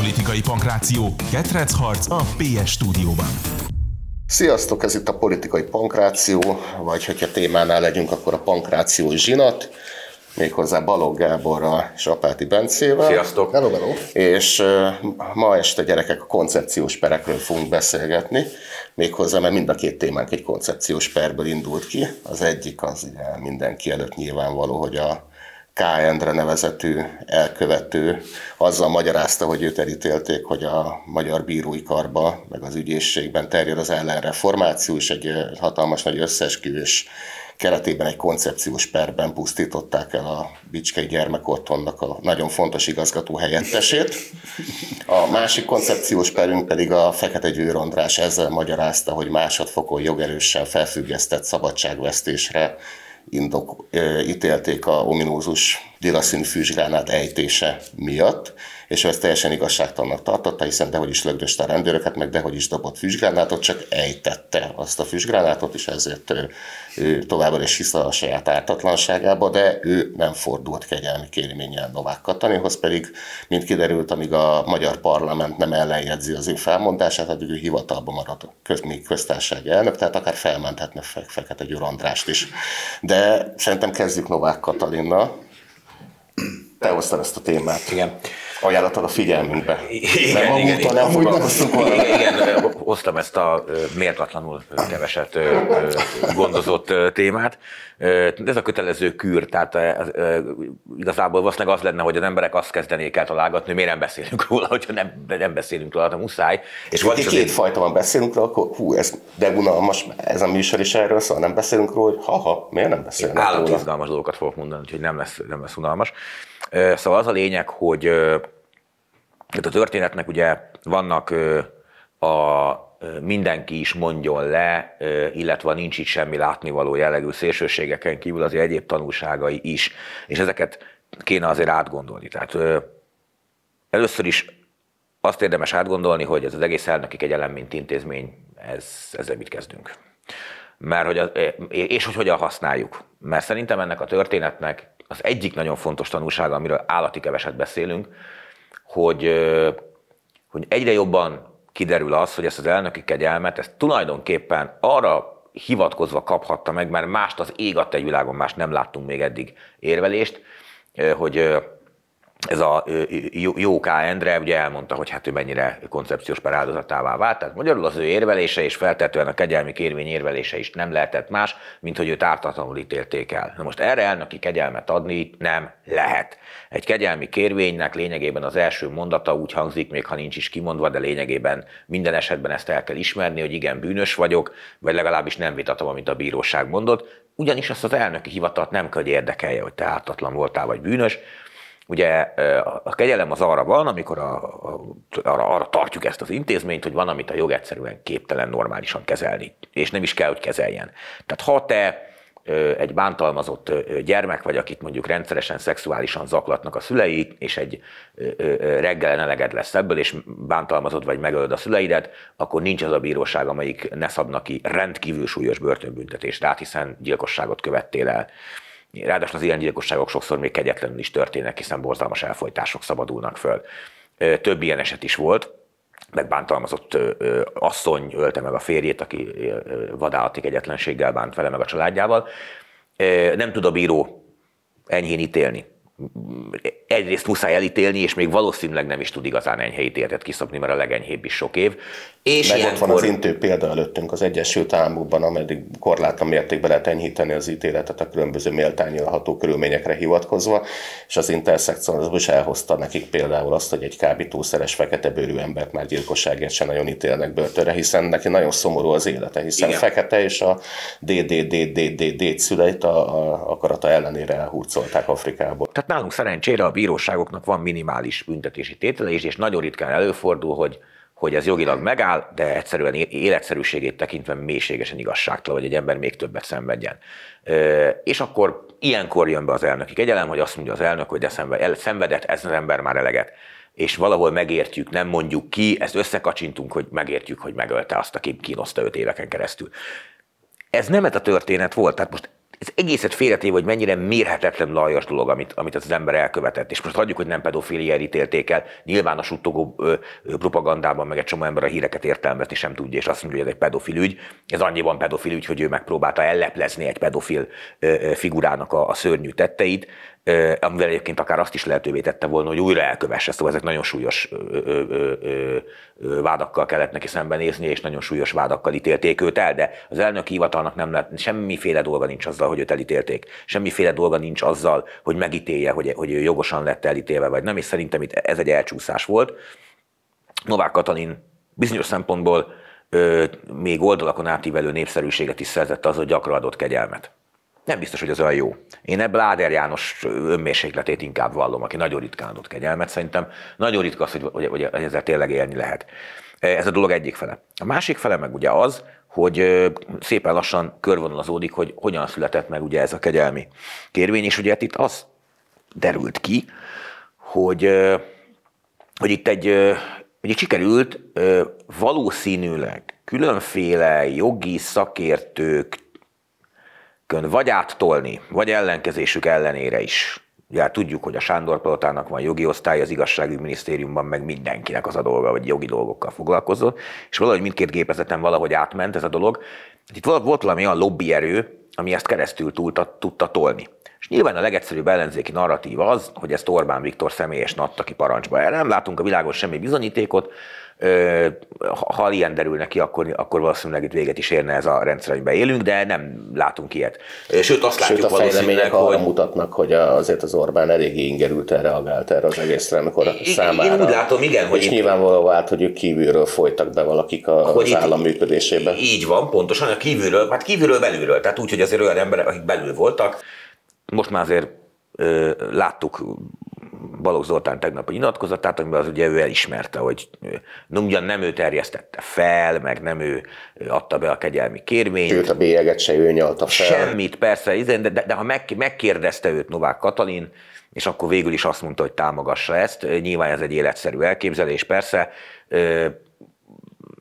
Politikai pankráció, harc a PS stúdióban. Sziasztok, ez itt a Politikai Pankráció, vagy hogyha témánál legyünk, akkor a pankráció zsinat méghozzá Balogh Gáborral és Apáti Bencével. Sziasztok! Hello, hello. És ma este gyerekek a koncepciós perekről fogunk beszélgetni, méghozzá, mert mind a két témánk egy koncepciós perből indult ki. Az egyik az ugye mindenki előtt nyilvánvaló, hogy a K. Endre nevezetű elkövető azzal magyarázta, hogy őt elítélték, hogy a magyar bírói karba, meg az ügyészségben terjed az ellenreformáció, és egy hatalmas nagy összesküvés keretében egy koncepciós perben pusztították el a Bicskei Gyermekotthonnak a nagyon fontos igazgató helyettesét. A másik koncepciós perünk pedig a Fekete Győr András ezzel magyarázta, hogy másodfokon jogerősen felfüggesztett szabadságvesztésre indok, ítélték a ominózus lila fűzsgránát ejtése miatt, és ő ezt teljesen igazságtalannak tartotta, hiszen dehogy is lögdöste a rendőröket, meg dehogy is dobott fűzsgránátot, csak ejtette azt a fűzsgránátot, és ezért ő, ő továbbra is hisz a saját ártatlanságába, de ő nem fordult kegyelmi kérvényel Novák Katanihoz, pedig, mint kiderült, amíg a magyar parlament nem ellenjegyzi az ő felmondását, addig ő hivatalban marad köz, még köztársasági elnök, tehát akár felmenthetne Fe- Fekete Győr Andrást is. De szerintem kezdjük Novák Katalinnal. Te hoztad ezt a témát. Igen ajánlatod a figyelmünkbe. Igen, Mert igen, igen, nem foglalkoztunk igen, igen, hoztam ezt a méltatlanul keveset gondozott témát. Ez a kötelező kür, tehát igazából valószínűleg az lenne, hogy az emberek azt kezdenék el találgatni, miért nem beszélünk róla, hogyha nem, nem beszélünk róla, de muszáj. És vagy két azért... fajta van beszélünk róla, akkor hú, ez de unalmas, ez a műsor is erről szól, nem beszélünk róla, hogy ha-ha, miért nem beszélünk róla? izgalmas dolgokat fogok mondani, úgyhogy nem lesz, nem lesz unalmas. Szóval az a lényeg, hogy a történetnek ugye vannak a mindenki is mondjon le, illetve nincs itt semmi látnivaló jellegű szélsőségeken kívül azért egyéb tanulságai is, és ezeket kéne azért átgondolni. Tehát először is azt érdemes átgondolni, hogy ez az egész elnöki kegyelem, mint intézmény, ez, ezzel mit kezdünk. Mert hogy az, és hogy hogyan használjuk. Mert szerintem ennek a történetnek az egyik nagyon fontos tanulsága, amiről állati keveset beszélünk, hogy, hogy egyre jobban kiderül az, hogy ezt az elnöki kegyelmet, ezt tulajdonképpen arra hivatkozva kaphatta meg, mert mást az ég egy világon, más nem láttunk még eddig érvelést, hogy ez a jó K. Endre ugye elmondta, hogy hát ő mennyire koncepciós per áldozatává vált. Tehát magyarul az ő érvelése és feltetően a kegyelmi kérvény érvelése is nem lehetett más, mint hogy őt ártatlanul ítélték el. Na most erre elnöki kegyelmet adni nem lehet. Egy kegyelmi kérvénynek lényegében az első mondata úgy hangzik, még ha nincs is kimondva, de lényegében minden esetben ezt el kell ismerni, hogy igen, bűnös vagyok, vagy legalábbis nem vitatom, amit a bíróság mondott. Ugyanis ezt az elnöki hivatalt nem kell, hogy érdekelje, hogy te ártatlan voltál vagy bűnös, Ugye a kegyelem az arra van, amikor a, a, arra, arra tartjuk ezt az intézményt, hogy van, amit a jog egyszerűen képtelen normálisan kezelni, és nem is kell, hogy kezeljen. Tehát ha te egy bántalmazott gyermek vagy, akit mondjuk rendszeresen szexuálisan zaklatnak a szülei, és egy reggel eleged lesz ebből, és bántalmazod vagy megölöd a szüleidet, akkor nincs az a bíróság, amelyik ne szabna ki rendkívül súlyos börtönbüntetést rá, hiszen gyilkosságot követtél el. Ráadásul az ilyen gyilkosságok sokszor még kegyetlenül is történnek, hiszen borzalmas elfolytások szabadulnak föl. Több ilyen eset is volt, megbántalmazott asszony ölte meg a férjét, aki vadállati kegyetlenséggel bánt vele meg a családjával. Nem tud a bíró enyhén ítélni egyrészt muszáj elítélni, és még valószínűleg nem is tud igazán enyhe ítéletet kiszabni, mert a legenyhébb is sok év. És Meg ilyenkor... ott van az intő példa előttünk az Egyesült Államokban, ameddig korlátlan mértékben lehet enyhíteni az ítéletet a különböző méltányolható körülményekre hivatkozva, és az interszekcionalizmus elhozta nekik például azt, hogy egy kábítószeres fekete bőrű embert már gyilkosságért sem nagyon ítélnek börtönre, hiszen neki nagyon szomorú az élete, hiszen Igen. fekete és a DDDDDD szüleit a, a akarata ellenére elhurcolták Afrikából. Tehát nálunk szerencsére a bíróságoknak van minimális büntetési tétele és nagyon ritkán előfordul, hogy hogy ez jogilag megáll, de egyszerűen életszerűségét tekintve mélységesen igazságtalan, hogy egy ember még többet szenvedjen. És akkor ilyenkor jön be az elnöki kegyelem, hogy azt mondja az elnök, hogy de szenvedett, ez az ember már eleget. És valahol megértjük, nem mondjuk ki, ezt összekacsintunk, hogy megértjük, hogy megölte azt, aki kínoszta öt éveken keresztül. Ez nem ez a történet volt, tehát most ez egészet félretéve, hogy mennyire mérhetetlen lajas dolog, amit, amit az ember elkövetett. És most hagyjuk, hogy nem pedofiliára ítélték el. Nyilván a suttogó ö, ö, propagandában meg egy csomó ember a híreket értelmezni sem tudja, és azt mondja, hogy ez egy pedofil ügy. Ez annyiban pedofil ügy, hogy ő megpróbálta elleplezni egy pedofil ö, ö, figurának a, a szörnyű tetteit amivel egyébként akár azt is lehetővé tette volna, hogy újra elkövesse. Szóval ezek nagyon súlyos ö, ö, ö, vádakkal kellett neki szembenézni, és nagyon súlyos vádakkal ítélték őt el, de az elnök hivatalnak nem lett, semmiféle dolga nincs azzal, hogy őt elítélték. Semmiféle dolga nincs azzal, hogy megítélje, hogy, hogy ő jogosan lett elítélve, vagy nem, és szerintem itt ez egy elcsúszás volt. Novák Katalin bizonyos szempontból ö, még oldalakon átívelő népszerűséget is szerzett az, hogy gyakran adott kegyelmet nem biztos, hogy az olyan jó. Én ebből Áder János önmérsékletét inkább vallom, aki nagyon ritkán adott kegyelmet. Szerintem nagyon ritka az, hogy, hogy, hogy ezzel tényleg élni lehet. Ez a dolog egyik fele. A másik fele meg ugye az, hogy szépen lassan körvonalazódik, hogy hogyan született meg ugye ez a kegyelmi kérvény, és ugye itt az derült ki, hogy, hogy itt egy, ugye sikerült valószínűleg különféle jogi szakértők, vagy áttolni, vagy ellenkezésük ellenére is. Ugye hát tudjuk, hogy a Sándor Palotának van jogi osztály, az igazságügyminisztériumban meg mindenkinek az a dolga, hogy jogi dolgokkal foglalkozott, és valahogy mindkét gépezeten valahogy átment ez a dolog. Itt volt, valami olyan lobbyerő, ami ezt keresztül tudta, tudta tolni. És nyilván a legegyszerűbb ellenzéki narratíva az, hogy ezt Orbán Viktor személyes adta ki parancsba. Erre nem látunk a világon semmi bizonyítékot, ha ilyen derül ki, akkor, akkor valószínűleg itt véget is érne ez a rendszer, amiben élünk, de nem látunk ilyet. Sőt, azt Sőt, látjuk a fejlemények arra hogy... mutatnak, hogy azért az Orbán eléggé ingerülten reagált erre az egészre, amikor a számára. Én úgy látom, igen. Hogy és itt... nyilvánvaló vált, hogy ők kívülről folytak be valakik a, hogy az állam működésébe. Így van, pontosan, a kívülről, hát kívülről belülről, tehát úgy, hogy azért olyan emberek, akik belül voltak, most már azért ö, láttuk Balogh Zoltán tegnapi nyilatkozatát, amiben az ugye ő elismerte, hogy ugyan nem ő terjesztette fel, meg nem ő adta be a kegyelmi kérvényt. Őt a bélyeget se ő nyalta fel. Semmit, persze, de, de, de ha meg, megkérdezte őt Novák Katalin, és akkor végül is azt mondta, hogy támogassa ezt. Nyilván ez egy életszerű elképzelés, persze.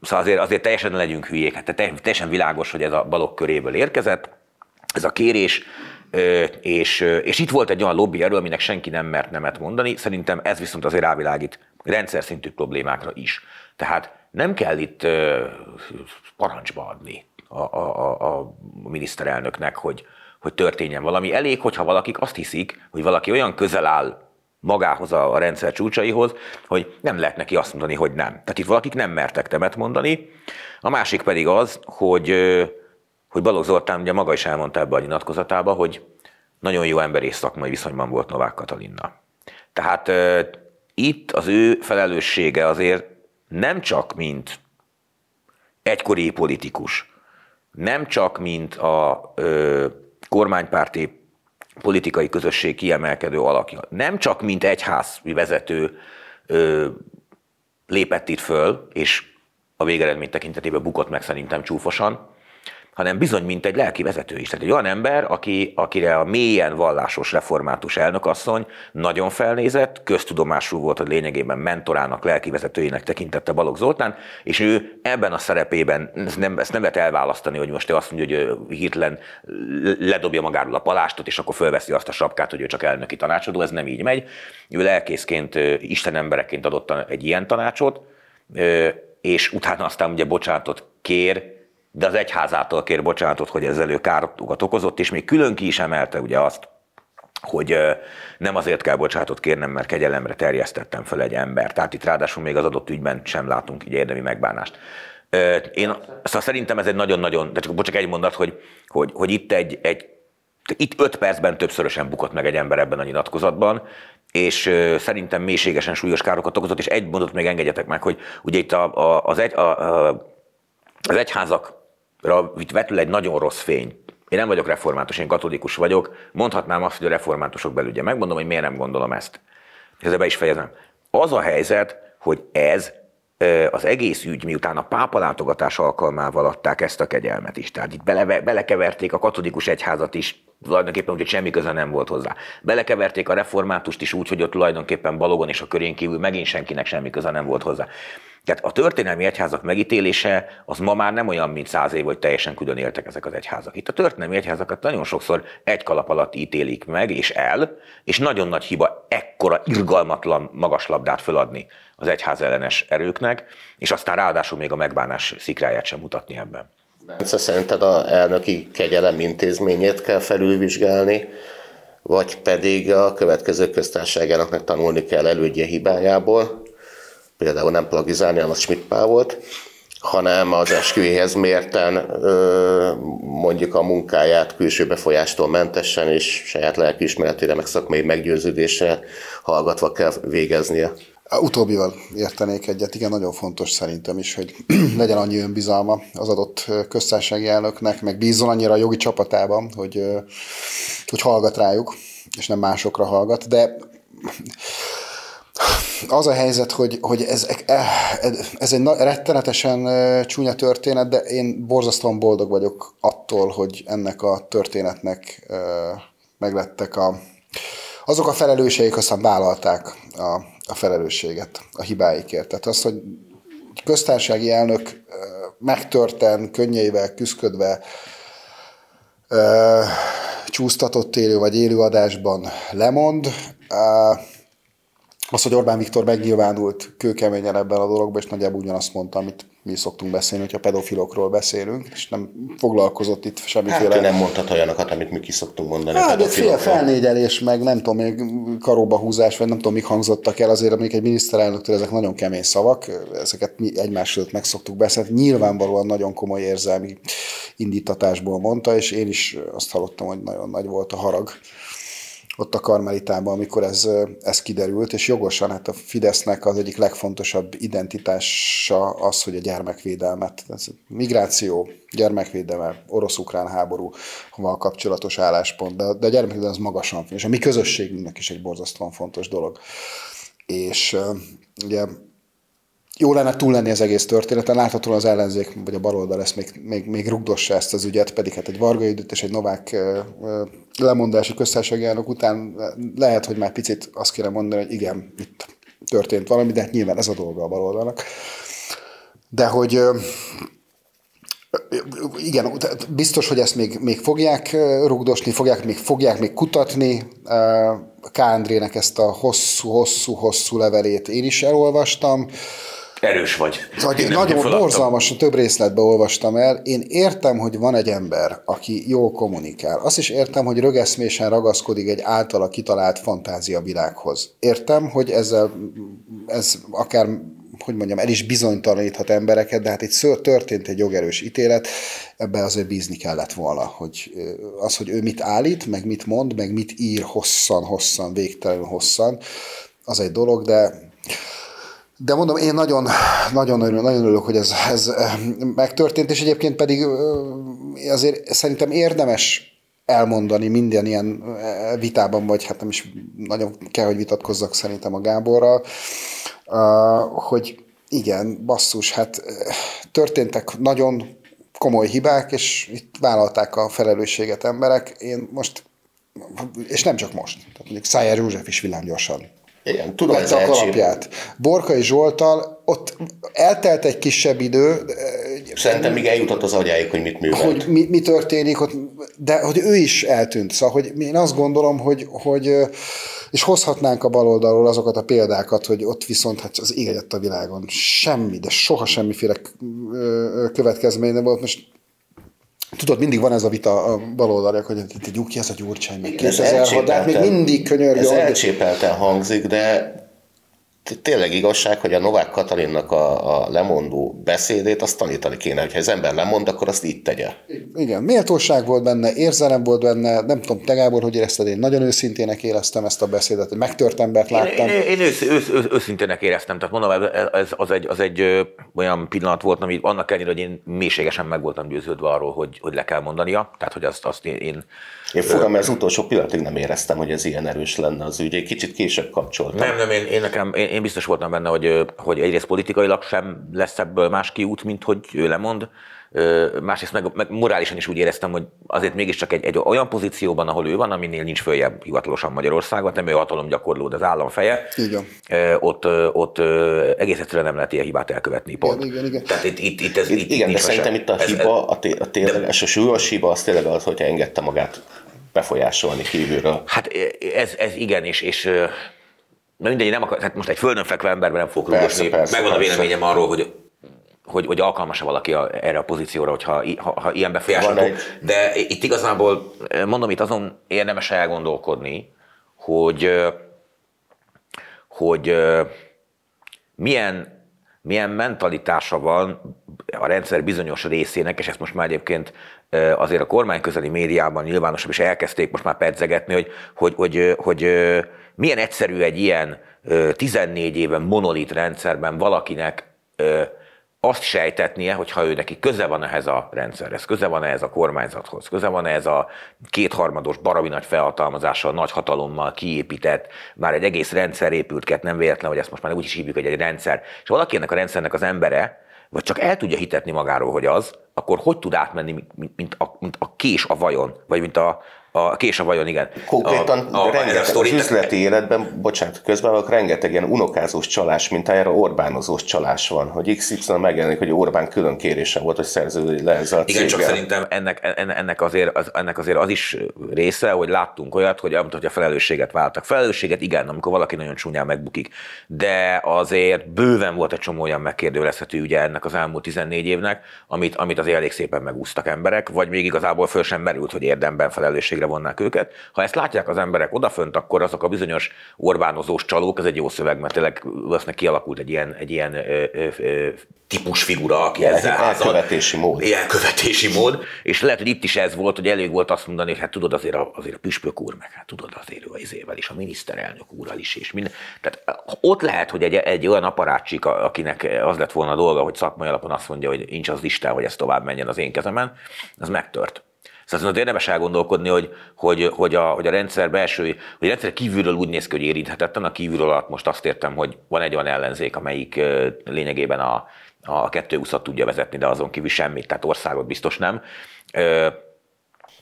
Szóval azért, azért teljesen legyünk hülyék, hát teljesen világos, hogy ez a balok köréből érkezett, ez a kérés, és, és itt volt egy olyan lobby erről, aminek senki nem mert nemet mondani. Szerintem ez viszont azért rávilágít rendszer szintű problémákra is. Tehát nem kell itt parancsba adni a, a, a, miniszterelnöknek, hogy, hogy történjen valami. Elég, hogyha valakik azt hiszik, hogy valaki olyan közel áll magához a rendszer csúcsaihoz, hogy nem lehet neki azt mondani, hogy nem. Tehát itt valakik nem mertek temet mondani. A másik pedig az, hogy hogy Balogh Zoltán ugye maga is elmondta ebbe a nyilatkozatába, hogy nagyon jó ember és szakmai viszonyban volt Novák Katalinna. Tehát uh, itt az ő felelőssége azért nem csak mint egykori politikus, nem csak mint a ö, kormánypárti politikai közösség kiemelkedő alakja, nem csak mint egyház vezető ö, lépett itt föl, és a végeredmény tekintetében bukott meg szerintem csúfosan, hanem bizony, mint egy lelki vezető is. Tehát egy olyan ember, aki, akire a mélyen vallásos református elnökasszony nagyon felnézett, köztudomású volt, hogy lényegében mentorának, lelki vezetőjének tekintette Balogh Zoltán, és ő ebben a szerepében ezt nem, ezt nem lehet elválasztani, hogy most ő azt mondja, hogy hirtelen ledobja magáról a palástot, és akkor fölveszi azt a sapkát, hogy ő csak elnöki tanácsadó, ez nem így megy. Ő lelkészként, Isten embereként adott egy ilyen tanácsot, és utána aztán ugye bocsánatot kér, de az egyházától kér bocsánatot, hogy ezzel ő károkat okozott, és még külön ki is emelte ugye azt, hogy nem azért kell bocsánatot kérnem, mert kegyelemre terjesztettem fel egy ember. Tehát itt ráadásul még az adott ügyben sem látunk így érdemi megbánást. Én szóval szerintem ez egy nagyon-nagyon, de csak, csak egy mondat, hogy, hogy, hogy itt egy, egy itt öt percben többszörösen bukott meg egy ember ebben a nyilatkozatban, és szerintem mélységesen súlyos károkat okozott, és egy mondatot még engedjetek meg, hogy ugye itt a, a, az, egy, a, a, az egyházak vetül egy nagyon rossz fény. Én nem vagyok református, én katolikus vagyok. Mondhatnám azt, hogy a reformátusok belügye. Megmondom, hogy miért nem gondolom ezt. Ezzel be is fejezem. Az a helyzet, hogy ez az egész ügy, miután a pápa látogatás alkalmával adták ezt a kegyelmet is. Tehát itt bele, belekeverték a katolikus egyházat is tulajdonképpen úgy, hogy semmi köze nem volt hozzá. Belekeverték a reformátust is úgy, hogy ott tulajdonképpen Balogon és a körén kívül megint senkinek semmi köze nem volt hozzá. Tehát a történelmi egyházak megítélése az ma már nem olyan, mint száz év, hogy teljesen külön éltek ezek az egyházak. Itt a történelmi egyházakat nagyon sokszor egy kalap alatt ítélik meg és el, és nagyon nagy hiba ekkora irgalmatlan magas labdát föladni az egyház ellenes erőknek, és aztán ráadásul még a megbánás szikráját sem mutatni ebben. Bence, szerinted a elnöki kegyelem intézményét kell felülvizsgálni, vagy pedig a következő köztársaságának tanulni kell elődje hibájából, például nem plagizálni, az Schmidt Pál volt, hanem az esküvéhez mérten mondjuk a munkáját külső befolyástól mentesen és saját lelkiismeretére, meg szakmai meggyőződésre hallgatva kell végeznie. A utóbbival értenék egyet, igen, nagyon fontos szerintem is, hogy legyen annyi önbizalma az adott köztársasági elnöknek, meg bízzon annyira a jogi csapatában, hogy, hogy hallgat rájuk, és nem másokra hallgat, de az a helyzet, hogy, hogy ez, ez egy rettenetesen csúnya történet, de én borzasztóan boldog vagyok attól, hogy ennek a történetnek meglettek a, azok a felelősségek, aztán vállalták a, a felelősséget a hibáikért. Tehát az, hogy köztársasági elnök megtörten, könnyeivel küzdködve csúsztatott élő vagy élőadásban lemond, az, hogy Orbán Viktor megnyilvánult kőkeményen ebben a dologban, és nagyjából ugyanazt mondta, amit mi szoktunk beszélni, hogyha pedofilokról beszélünk, és nem foglalkozott itt semmiféle... Hát nem mondhat olyanokat, amit mi ki szoktunk mondani hát, de fél felnégyelés, meg nem tudom, még karóba húzás, vagy nem tudom, mik hangzottak el, azért még egy miniszterelnöktől ezek nagyon kemény szavak, ezeket mi egymás előtt meg szoktuk beszélni. Nyilvánvalóan nagyon komoly érzelmi indítatásból mondta, és én is azt hallottam, hogy nagyon nagy volt a harag ott a Karmelitában, amikor ez, ez kiderült, és jogosan, hát a Fidesznek az egyik legfontosabb identitása az, hogy a gyermekvédelmet, ez migráció, gyermekvédelme, orosz-ukrán háborúval kapcsolatos álláspont, de, de a gyermekvédelem az magasan, és a mi közösségünknek is egy borzasztóan fontos dolog. És ugye jó lenne túl lenni az egész történeten. Láthatóan az ellenzék, vagy a baloldal ezt még, még, még rugdossa ezt az ügyet, pedig hát egy Varga időt és egy Novák lemondási köztársasági elnök után lehet, hogy már picit azt kéne mondani, hogy igen, itt történt valami, de hát nyilván ez a dolga a baloldalnak. De hogy igen, biztos, hogy ezt még, még fogják rugdosni, fogják még, fogják még kutatni. K. Andrének ezt a hosszú-hosszú-hosszú levelét én is elolvastam. Erős vagy. Nagy, nagyon borzalmas, több részletbe olvastam el. Én értem, hogy van egy ember, aki jól kommunikál. Azt is értem, hogy rögeszmésen ragaszkodik egy általa kitalált fantáziavilághoz. Értem, hogy ezzel ez akár hogy mondjam, el is bizonytalaníthat embereket, de hát itt történt egy jogerős ítélet, ebbe azért bízni kellett volna, hogy az, hogy ő mit állít, meg mit mond, meg mit ír hosszan, hosszan, végtelenül hosszan, az egy dolog, de de mondom, én nagyon, nagyon, örülök, nagyon örülök, hogy ez, ez eh, megtörtént, és egyébként pedig eh, azért szerintem érdemes elmondani minden ilyen eh, vitában, vagy hát nem is nagyon kell, hogy vitatkozzak szerintem a Gáborral, hogy igen, basszus, hát történtek nagyon komoly hibák, és itt vállalták a felelősséget emberek. Én most, és nem csak most, tehát mondjuk Szájer József is villámgyorsan igen, tudom, ez a kalapját. Borkai Zsoltal ott eltelt egy kisebb idő. Szerintem még eljutott az agyáig, hogy mit művelt. Hogy mi, mi történik ott, de hogy ő is eltűnt. Szóval, hogy én azt gondolom, hogy, hogy és hozhatnánk a baloldalról azokat a példákat, hogy ott viszont hát az ég a világon semmi, de soha semmiféle következmény nem volt. Most Tudod, mindig van ez a vita a baloldalak, hogy itt ki ez a Gyurcsány, meg 2006, de hát még mindig könyörgő. Ez elcsépelten hangzik, de tényleg igazság, hogy a Novák Katalinnak a, a lemondó beszédét azt tanítani kéne, hogyha az ember lemond, akkor azt így tegye. Igen, méltóság volt benne, érzelem volt benne, nem tudom, te Gábor, hogy érezted, én nagyon őszintének éreztem ezt a beszédet, megtört embert láttam. Én, én, én ősz, ősz, ősz, őszintének éreztem, tehát mondom, ez az egy, az egy olyan pillanat volt, ami annak ellenére, hogy én mélységesen meg voltam győződve arról, hogy, hogy le kell mondania, tehát hogy azt, azt én, én én fogom, mert az utolsó pillanatig nem éreztem, hogy ez ilyen erős lenne az ügy. Egy kicsit később kapcsoltam. Nem, nem, én, én nekem, én, én biztos voltam benne, hogy, hogy egyrészt politikailag sem lesz ebből más kiút, mint hogy ő lemond, másrészt meg, meg morálisan is úgy éreztem, hogy azért mégiscsak egy, egy olyan pozícióban, ahol ő van, aminél nincs följebb hivatalosan Magyarországon, nem ő hatalomgyakorló, de az állam feje, igen. ott, ott egész egyszerűen nem lehet ilyen hibát elkövetni, pont. Igen, igen, igen. Tehát itt, itt, itt, ez, itt, igen, itt de szerintem itt a hiba, a, té, a tényleges, a súlyos hiba az tényleg az, hogyha engedte magát befolyásolni kívülről. Hát ez, ez igen, és, és na mindegy, nem akar, hát most egy földön fekvő emberben nem fogok rúgosni. Megvan a véleményem arról, hogy hogy, hogy alkalmas-e valaki a, erre a pozícióra, hogyha, ha, ha ilyen befolyásolható. De itt igazából, mondom, itt azon érdemes elgondolkodni, hogy, hogy milyen, milyen mentalitása van a rendszer bizonyos részének, és ezt most már egyébként azért a kormány közeli médiában nyilvánosabb is elkezdték most már pedzegetni, hogy, hogy, hogy, hogy, hogy milyen egyszerű egy ilyen 14 éven monolit rendszerben valakinek azt sejtetnie, hogy ha ő neki köze van ehhez a rendszerhez, köze van ehhez a kormányzathoz, köze van ehhez a kétharmados baromi nagy felhatalmazással, nagy hatalommal kiépített, már egy egész rendszer épült, nem véletlen, hogy ezt most már úgy is hívjuk, hogy egy rendszer, és valaki ennek a rendszernek az embere, vagy csak el tudja hitetni magáról, hogy az, akkor hogy tud átmenni, mint a, mint a kés a vajon, vagy mint a, a kés a vajon, igen. Konkrétan a, a, rengeteg, az üzleti életben, bocsánat, közben rengeteg ilyen unokázós csalás mintájára Orbánozós csalás van, hogy XY megjelenik, hogy Orbán külön kérése volt, hogy szerződj le ezzel a Igen, csak szerintem ennek, ennek, azért, az, ennek azért az is része, hogy láttunk olyat, hogy amit, hogy a felelősséget váltak. Felelősséget igen, amikor valaki nagyon csúnyán megbukik, de azért bőven volt egy csomó olyan megkérdőlezhető ugye ennek az elmúlt 14 évnek, amit, amit azért elég szépen megúsztak emberek, vagy még igazából föl sem merült, hogy érdemben felelősség felelősségre vonnák őket. Ha ezt látják az emberek odafönt, akkor azok a bizonyos Orbánozós csalók, ez egy jó szöveg, mert tényleg valószínűleg kialakult egy ilyen, egy ilyen ö, ö, ö, típusfigura, aki ez ezzel Elkövetési mód. Elkövetési mód. És lehet, hogy itt is ez volt, hogy elég volt azt mondani, hogy hát tudod azért a, azért a püspök úr, meg hát tudod azért ő izével is, a miniszterelnök úrral is, és minden. Tehát ott lehet, hogy egy, egy olyan aparátsik, akinek az lett volna a dolga, hogy szakmai alapon azt mondja, hogy nincs az listán, hogy ez tovább menjen az én kezemen, az megtört. Szóval azért érdemes elgondolkodni, hogy, hogy, hogy, a, hogy a rendszer belső, hogy a rendszer kívülről úgy néz ki, hogy érinthetetlen, a kívülről alatt most azt értem, hogy van egy olyan ellenzék, amelyik lényegében a, a 220 tudja vezetni, de azon kívül semmit, tehát országot biztos nem.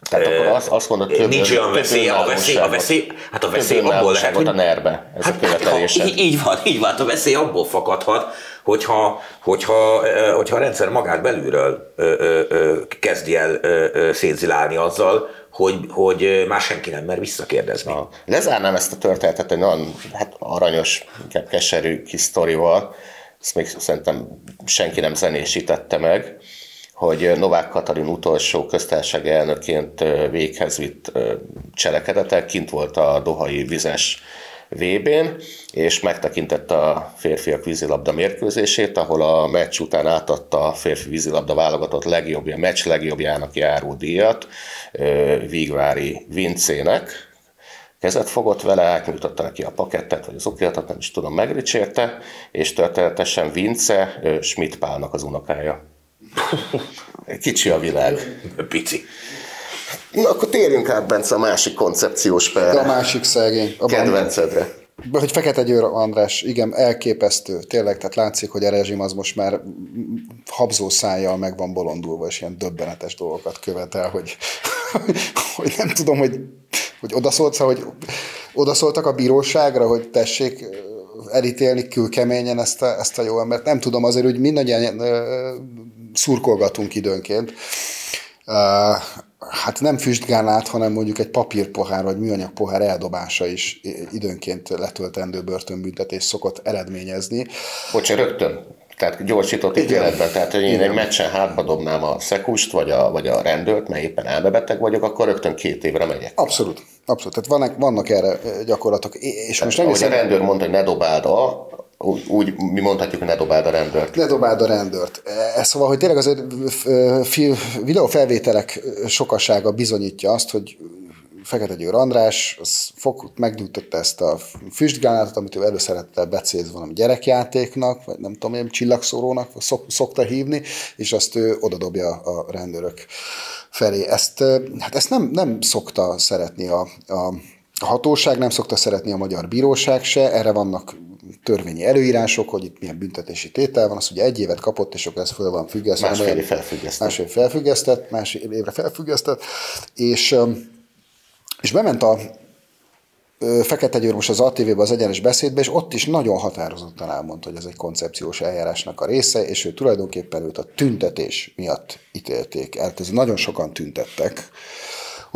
Tehát akkor azt, azt mondod, több, Nincs olyan veszély, a veszély, a veszély, hát a veszély abból lehet, hogy... a nerbe, ez hát, a követelése. Hát, így van, így van, a veszély abból fakadhat, hogyha, hogyha, hogyha a rendszer magát belülről kezdi el szétzilálni azzal, hogy, hogy már senki nem mer visszakérdezni. Na, lezárnám ezt a történetet egy nagyon hát aranyos, inkább keserű kis sztorival, ezt még szerintem senki nem zenésítette meg, hogy Novák Katalin utolsó köztársasági elnöként véghez vitt cselekedetek, kint volt a Dohai vizes VB-n, és megtekintette a férfiak vízilabda mérkőzését, ahol a meccs után átadta a férfi vízilabda válogatott legjobbja, meccs legjobbjának járó díjat Vígvári Vincének, kezet fogott vele, átnyújtotta neki a pakettet, vagy az okiatot, nem is tudom, megricsérte, és történetesen Vince Schmidt Pálnak az unokája. Kicsi a világ. Pici. Na, akkor térjünk át, Bence, a másik koncepciós perre. A másik szegény. A Kedvencedre. Hogy Fekete Győr András, igen, elképesztő, tényleg, tehát látszik, hogy a rezsim az most már habzó szájjal meg van bolondulva, és ilyen döbbenetes dolgokat követel, hogy, hogy nem tudom, hogy, hogy odaszólsz, hogy odaszóltak a bíróságra, hogy tessék elítélni külkeményen ezt a, ezt a jó embert. Nem tudom, azért úgy mindannyian szurkolgatunk időnként. Hát nem füstgálát, hanem mondjuk egy papírpohár vagy műanyag pohár eldobása is időnként letöltendő börtönbüntetés szokott eredményezni. Bocs, rögtön tehát gyorsított ítéletben, tehát hogy én Igen. egy meccsen hátba dobnám a szekust, vagy a, vagy a rendőrt, mert éppen elmebeteg vagyok, akkor rögtön két évre megyek. Abszolút. Abszolút. Tehát vannak, vannak erre gyakorlatok. És tehát, most ahogy a rendőr mondta, hogy ne dobáld a, úgy, mi mondhatjuk, hogy ne dobáld a rendőrt. Ne dobáld a rendőrt. Ez szóval, hogy tényleg azért videófelvételek sokasága bizonyítja azt, hogy Fekete Győr András az fog, megnyújtotta ezt a füstgránátot, amit ő előszerettel becéz valami gyerekjátéknak, vagy nem tudom, ilyen csillagszórónak szok, szokta hívni, és azt ő odadobja a rendőrök felé. Ezt, hát ezt nem, nem szokta szeretni a, a a hatóság nem szokta szeretni a magyar bíróság se, erre vannak törvényi előírások, hogy itt milyen büntetési tétel van, az ugye egy évet kapott, és akkor ez föl van függesztve. Másfél év felfüggesztett. Másfél felfüggesztett, másfél évre felfüggesztett, és, és bement a Fekete Győr most az ATV-be az egyenes beszédbe, és ott is nagyon határozottan elmondta, hogy ez egy koncepciós eljárásnak a része, és ő tulajdonképpen őt a tüntetés miatt ítélték el. Ez nagyon sokan tüntettek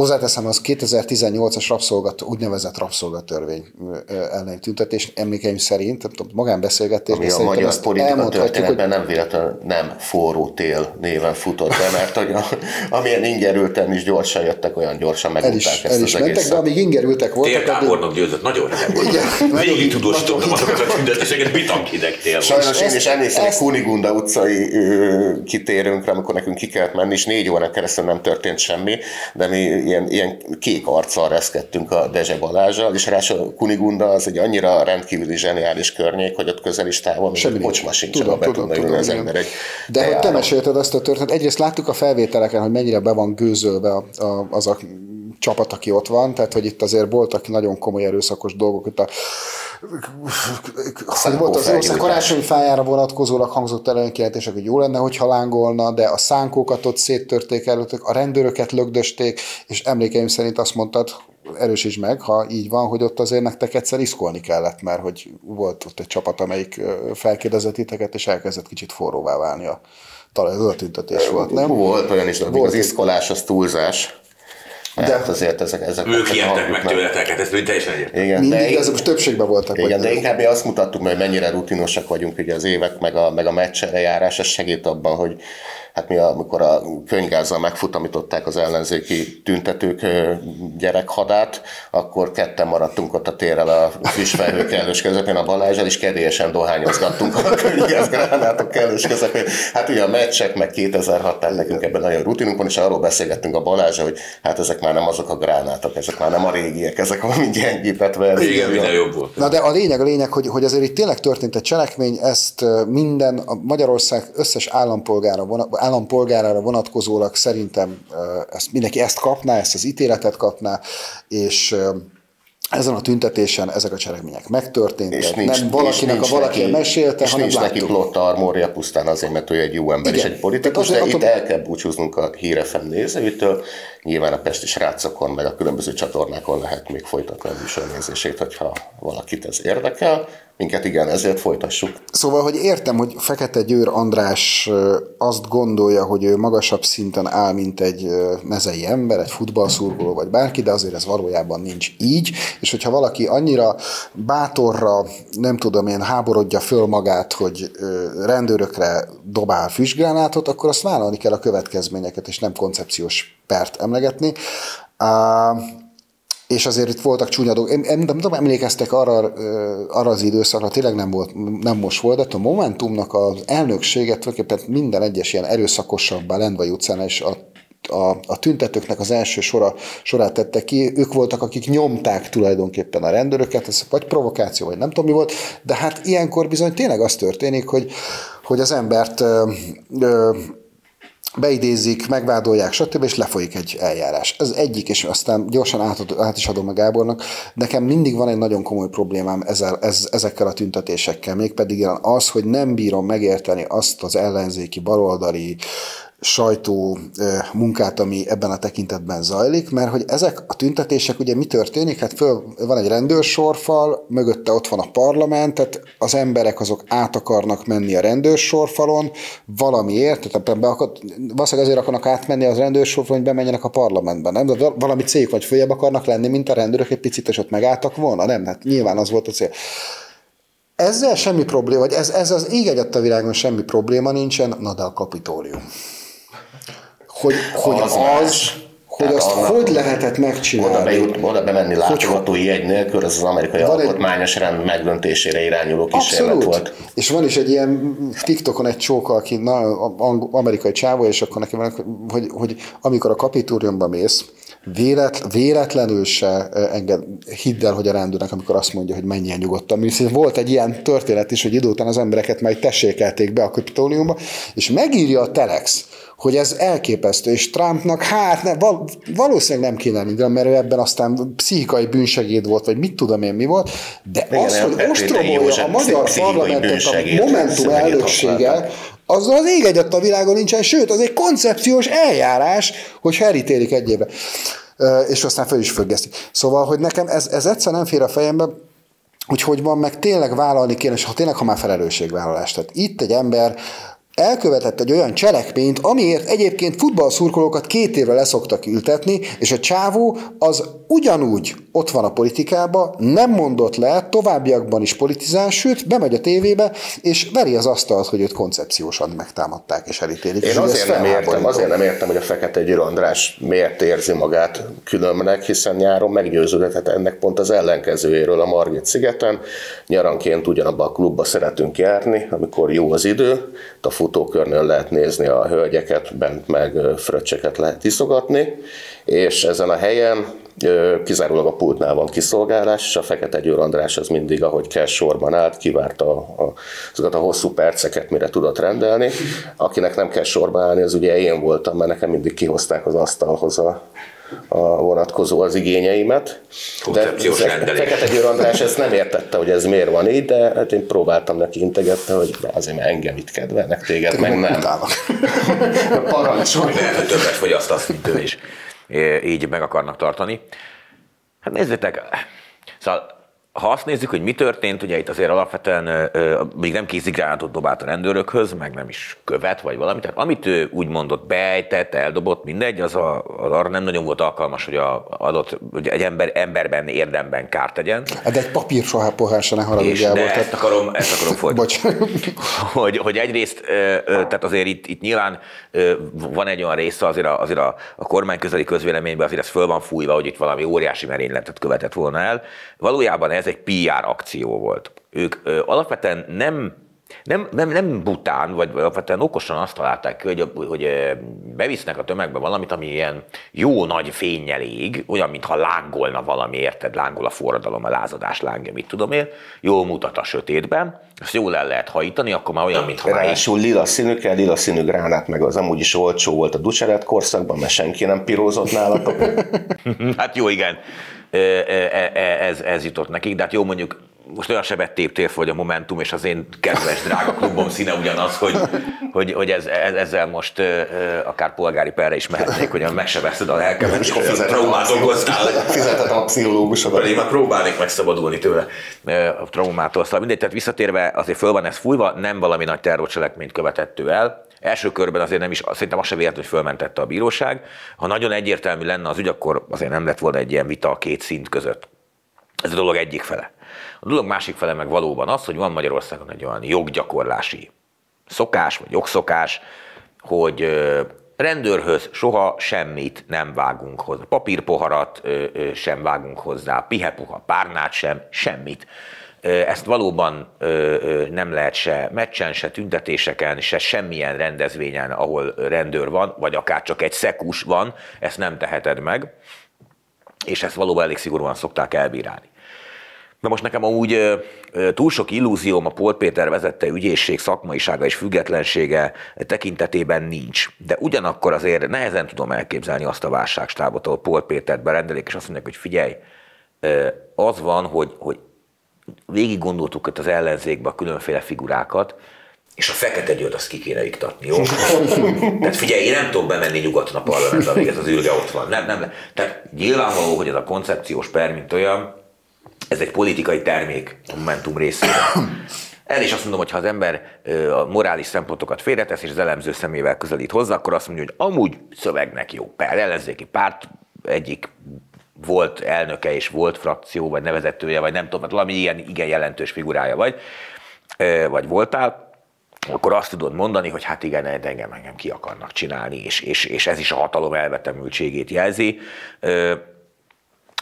Hozzáteszem, az 2018-as rabszolgat, úgynevezett rabszolgatörvény elleni tüntetés emlékeim szerint, magánbeszélgetés. Ami a magyar politika történetben hogy... nem véletlenül nem forró tél néven futott be, mert hogy a, amilyen ingerülten is gyorsan jöttek, olyan gyorsan megutták ezt el is az mentek, de amíg ingerültek voltak... Tértábornok győzött, nagyon hideg volt. Végig tudósítottam azokat a tüntetéseket, bitam hideg tél Sajnos én is emlékszem egy Kunigunda utcai kitérőnkre, amikor nekünk ki kellett menni, és négy órán keresztül nem történt semmi, de mi ilyen, ilyen kék arccal reszkedtünk a Dezse Balázsral, és ráadásul Kunigunda az egy annyira rendkívüli zseniális környék, hogy ott közel is távol, Semmi. kocsma sincs, tudom, be tudom, tudom, az ember egy De hogy te mesélted azt a történetet, egyrészt láttuk a felvételeken, hogy mennyire be van gőzölve a, a, az a csapat, aki ott van, tehát hogy itt azért voltak nagyon komoly erőszakos dolgok, itt a hogy volt az ország karácsonyi fájára vonatkozólag hangzott el olyan kijelentések, hogy jó lenne, hogyha lángolna, de a szánkókat ott széttörték előttük, a rendőröket lögdösték, és emlékeim szerint azt mondtad, erősíts meg, ha így van, hogy ott azért nektek egyszer iszkolni kellett, mert hogy volt ott egy csapat, amelyik felkérdezett titeket, és elkezdett kicsit forróvá válni a talán ez a tüntetés volt, nem? Volt olyan is, de volt az iszkolás az túlzás. De hát azért ezek, ezek ők ijedtek meg tőletek, hát ez teljesen egyértelmű. Igen, Mindig, de, de ezek most többségben voltak. Igen, de inkább mi azt mutattuk, hogy mennyire rutinosak vagyunk ugye az évek, meg a, meg a meccsere járás, ez segít abban, hogy hát mi amikor a könygázzal megfutamították az ellenzéki tüntetők gyerekhadát, akkor ketten maradtunk ott a térrel a füstfelhő kellős közepén a Balázsel, és kedélyesen dohányozgattunk a könygázzgránátok kellős közepén. Hát ugye a meccsek, meg 2006 tehát nekünk ebben nagyon rutinunk van, és arról beszélgettünk a Balázsra, hogy hát ezek már nem azok a gránátok, ezek már nem a régiek, ezek valami gyengített Igen, minden jobb volt. Na de a lényeg, a lényeg, hogy, hogy azért itt tényleg történt egy cselekmény, ezt minden a Magyarország összes állampolgára állampolgárára vonatkozólag szerintem ezt, mindenki ezt kapná, ezt az ítéletet kapná, és ezen a tüntetésen ezek a cselekmények megtörténtek. És nincs, nem valakinek és a valaki neki, mesélte, és hanem nincs láttuk. neki plot armória pusztán azért, mert ő egy jó ember Igen. és egy politikus, de itt el kell búcsúznunk a hírefem nézőitől. Nyilván a Pesti srácokon, meg a különböző csatornákon lehet még folytatni a műsornézését, hogyha valakit ez érdekel minket igen, ezért folytassuk. Szóval, hogy értem, hogy Fekete Győr András azt gondolja, hogy ő magasabb szinten áll, mint egy mezei ember, egy futballszurkoló vagy bárki, de azért ez valójában nincs így, és hogyha valaki annyira bátorra, nem tudom én, háborodja föl magát, hogy rendőrökre dobál füstgránátot, akkor azt vállalni kell a következményeket, és nem koncepciós pert emlegetni. És azért itt voltak csúnya dolgok. Én, nem, nem tudom, emlékeztek arra, arra az időszakra, tényleg nem, volt, nem most volt, de a Momentumnak az elnökséget tulajdonképpen minden egyes ilyen erőszakosabbá Lendvai utcán és a a, a tüntetőknek az első sora, sorát tette ki, ők voltak, akik nyomták tulajdonképpen a rendőröket, ez vagy provokáció, vagy nem tudom mi volt, de hát ilyenkor bizony tényleg az történik, hogy, hogy az embert ö, ö, beidézik, megvádolják, stb., és lefolyik egy eljárás. Ez egyik, és aztán gyorsan át, át is adom a Gábornak. Nekem mindig van egy nagyon komoly problémám ezzel, ez, ezekkel a tüntetésekkel, mégpedig az, hogy nem bírom megérteni azt az ellenzéki baloldali sajtó munkát, ami ebben a tekintetben zajlik, mert hogy ezek a tüntetések, ugye mi történik? Hát föl, van egy rendőrsorfal, mögötte ott van a parlament, tehát az emberek azok át akarnak menni a rendőrsorfalon valamiért, tehát be akar, valószínűleg azért akarnak átmenni az rendőrsorfalon, hogy bemenjenek a parlamentben, nem? De valami cég vagy följebb akarnak lenni, mint a rendőrök egy picit, és ott megálltak volna, nem? Hát nyilván az volt a cél. Ezzel semmi probléma, vagy ez, ez az ég egyet a világon semmi probléma nincsen, na de a kapitólium hogy, hogy az, az hogy azt annak, hogy lehetett megcsinálni. Oda, bejut, oda bemenni látogatói egy nélkül, az az amerikai alkotmányos egy, rend megdöntésére irányuló kísérlet abszolút. volt. És van is egy ilyen TikTokon egy csóka, aki na, amerikai csávó, és akkor neki van, hogy, hogy amikor a kapitóriumba mész, vélet, véletlenül se enged, hidd el, hogy a rendőrnek, amikor azt mondja, hogy menjen nyugodtan. Volt egy ilyen történet is, hogy idő után az embereket majd tessékelték be a kapitóliumba, és megírja a Telex, hogy ez elképesztő, és Trumpnak hát ne, val, valószínűleg nem kéne lenni, mert ő ebben aztán pszichikai bűnsegéd volt, vagy mit tudom én mi volt, de Igen, az, hogy ostromolja a magyar parlamentet a Momentum elnökséggel, használták. azzal az ég egyet a világon nincsen, sőt, az egy koncepciós eljárás, hogy elítélik egy évre. És aztán fel is függesztik. Szóval, hogy nekem ez, ez egyszer nem fér a fejembe, hogy hogy van, meg tényleg vállalni kéne, és ha tényleg, ha már felelősségvállalás. Tehát itt egy ember elkövetett egy olyan cselekményt, amiért egyébként futballszurkolókat két évre leszoktak ültetni, és a csávó az ugyanúgy ott van a politikába, nem mondott le, továbbiakban is politizál, sőt, bemegy a tévébe, és veri az asztalt, hogy őt koncepciósan megtámadták és elítélik. Én És azért nem értem, azért nem értem, hogy a Fekete Győr András miért érzi magát különbnek, hiszen nyáron meggyőződhetett ennek pont az ellenkezőjéről a Margit szigeten. Nyaranként ugyanabba a klubba szeretünk járni, amikor jó az idő, a futókörnél lehet nézni a hölgyeket, bent meg fröccseket lehet iszogatni, és ezen a helyen kizárólag a pultnál van kiszolgálás, és a Fekete Győr András az mindig, ahogy kell sorban állt, kivárta a, a, azokat a hosszú perceket, mire tudott rendelni. Akinek nem kell sorban állni, az ugye én voltam, mert nekem mindig kihozták az asztalhoz a, a vonatkozó az igényeimet. Koncepciós de rendelés. Fekete Győr András ezt nem értette, hogy ez miért van így, de hát én próbáltam neki integetni, hogy de azért mert engem itt kedvelnek, téged meg nem. Utálok. Parancsolj! Lehet, hogy többet fogyasztasz, mint ő is. É, Így meg akarnak tartani. Hát nézzétek, szóval ha azt nézzük, hogy mi történt, ugye itt azért alapvetően ö, még nem kézigránátot dobált a rendőrökhöz, meg nem is követ, vagy valami. Tehát amit ő úgy mondott, beejtett, eldobott, mindegy, az, a, az arra nem nagyon volt alkalmas, hogy a adott, hogy egy ember, emberben, érdemben kárt tegyen. Hát De egy papír soha pohár se ne de volt. ezt akarom, ezt akarom folytatni Bocs. hogy, hogy egyrészt, ö, ö, tehát azért itt, itt nyilván ö, van egy olyan része azért a, azért a, a kormány közeli közvéleményben, azért ez föl van fújva, hogy itt valami óriási merényletet követett volna el. Valójában ez egy PR akció volt. Ők ö, alapvetően nem nem, nem, nem bután, vagy alapvetően okosan azt találták ki, hogy, hogy bevisznek a tömegbe valamit, ami ilyen jó nagy fényjel ég, olyan, mintha lángolna valami, érted, lángol a forradalom, a lázadás lángja, mit tudom én, jól mutat a sötétben, ezt jól el lehet hajítani, akkor már olyan, mintha már Ráadásul lila színű kell, lila színű gránát, meg az amúgy is olcsó volt a Ducseret korszakban, mert senki nem pirózott nálatok. Hát jó, igen, ez, ez jutott nekik, de hát jó, mondjuk most olyan sebet téptél hogy a Momentum és az én kedves drága klubom színe ugyanaz, hogy, hogy, hogy ez, ez, ezzel most ö, akár polgári perre is mehetnék, hogy megsebezted a lelkemet, és akkor traumát a- okoztál. Fizeted a pszichológusodat. Én már próbálnék megszabadulni tőle a traumától. Szóval mindegy, tehát visszatérve azért föl van ez fújva, nem valami nagy terrorcselekményt követett ő el. Első körben azért nem is, szerintem azt se véletlen, hogy fölmentette a bíróság. Ha nagyon egyértelmű lenne az ügy, akkor azért nem lett volna egy ilyen vita a két szint között. Ez a dolog egyik fele. A dolog másik fele meg valóban az, hogy van Magyarországon egy olyan joggyakorlási szokás, vagy jogszokás, hogy rendőrhöz soha semmit nem vágunk hozzá. Papírpoharat sem vágunk hozzá, pihepuha, párnát sem, semmit. Ezt valóban nem lehet se meccsen, se tüntetéseken, se semmilyen rendezvényen, ahol rendőr van, vagy akár csak egy szekus van, ezt nem teheted meg, és ezt valóban elég szigorúan szokták elbírálni. Na most nekem amúgy túl sok illúzióm a Polt Péter vezette ügyészség szakmaisága és függetlensége tekintetében nincs. De ugyanakkor azért nehezen tudom elképzelni azt a válságstábot, ahol Polt Pétert berendelik, és azt mondják, hogy figyelj, az van, hogy, hogy végig gondoltuk itt az ellenzékbe a különféle figurákat, és a fekete győrt azt ki kéne iktatni, jó? Tehát figyelj, én nem tudok bemenni nyugaton a parlamentbe, amíg ez az ülge ott van. Nem, nem. Tehát nyilvánvaló, hogy ez a koncepciós per, mint olyan, ez egy politikai termék a Momentum részéről. El is azt mondom, hogy ha az ember a morális szempontokat félretesz, és az elemző szemével közelít hozzá, akkor azt mondja, hogy amúgy szövegnek jó. Per ellenzéki párt egyik volt elnöke és volt frakció, vagy nevezetője, vagy nem tudom, hát valami ilyen igen jelentős figurája vagy, vagy voltál, akkor azt tudod mondani, hogy hát igen, de engem, engem ki akarnak csinálni, és, és, és ez is a hatalom elvetemültségét jelzi.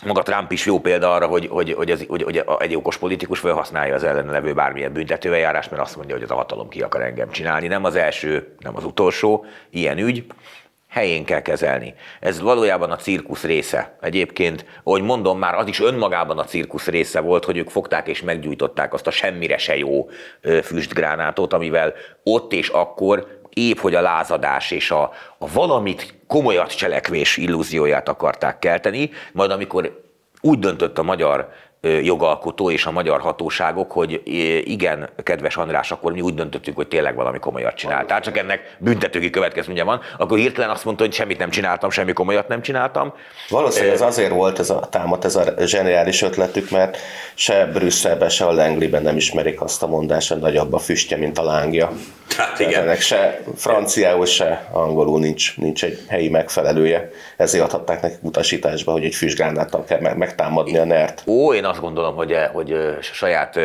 Maga Trump is jó példa arra, hogy, hogy, hogy, ez, hogy, hogy egy okos politikus felhasználja az ellen levő bármilyen büntetőeljárás, mert azt mondja, hogy ez a hatalom ki akar engem csinálni. Nem az első, nem az utolsó ilyen ügy. Helyén kell kezelni. Ez valójában a cirkusz része. Egyébként, ahogy mondom, már az is önmagában a cirkusz része volt, hogy ők fogták és meggyújtották azt a semmire se jó füstgránátot, amivel ott és akkor épp hogy a lázadás és a, a valamit komolyat cselekvés illúzióját akarták kelteni, majd amikor úgy döntött a magyar jogalkotó és a magyar hatóságok, hogy igen, kedves András, akkor mi úgy döntöttük, hogy tényleg valami komolyat csináltál, csak ennek büntetőgi következménye van, akkor hirtelen azt mondta, hogy semmit nem csináltam, semmi komolyat nem csináltam. Valószínűleg ez azért volt ez a támad, ez a zseniális ötletük, mert se Brüsszelben, se a Langleyben nem ismerik azt a mondást, hogy nagyobb a füstje, mint a lángja. Hát igen. Ennek se franciául, se angolul nincs, nincs egy helyi megfelelője. Ezért adhatták nekik utasításba, hogy egy füstgránáttal kell megtámadni a nert. Ó, én azt gondolom, hogy, hogy saját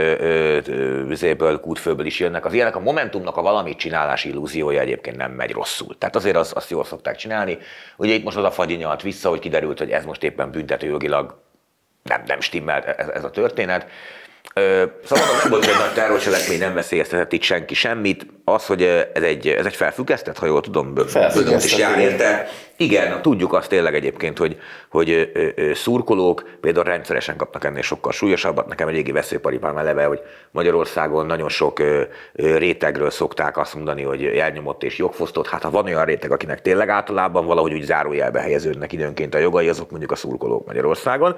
vizéből, kútfőből is jönnek. Az ilyenek a Momentumnak a valamit csinálás illúziója egyébként nem megy rosszul. Tehát azért az, azt jól szokták csinálni. Ugye itt most az a fagyi nyalt vissza, hogy kiderült, hogy ez most éppen büntetőjogilag nem, nem stimmelt ez, ez a történet. Szóval nem volt egy nagy terrorcselekmény, nem veszélyeztetett itt senki semmit. Az, hogy ez egy, ez egy felfüggesztett, ha jól tudom, bőnöt is jár érte. Igen, tudjuk azt tényleg egyébként, hogy, hogy szurkolók például rendszeresen kapnak ennél sokkal súlyosabbat. Nekem egy régi veszélyparipám eleve, hogy Magyarországon nagyon sok rétegről szokták azt mondani, hogy elnyomott és jogfosztott. Hát ha van olyan réteg, akinek tényleg általában valahogy úgy zárójelbe helyeződnek időnként a jogai, azok mondjuk a szurkolók Magyarországon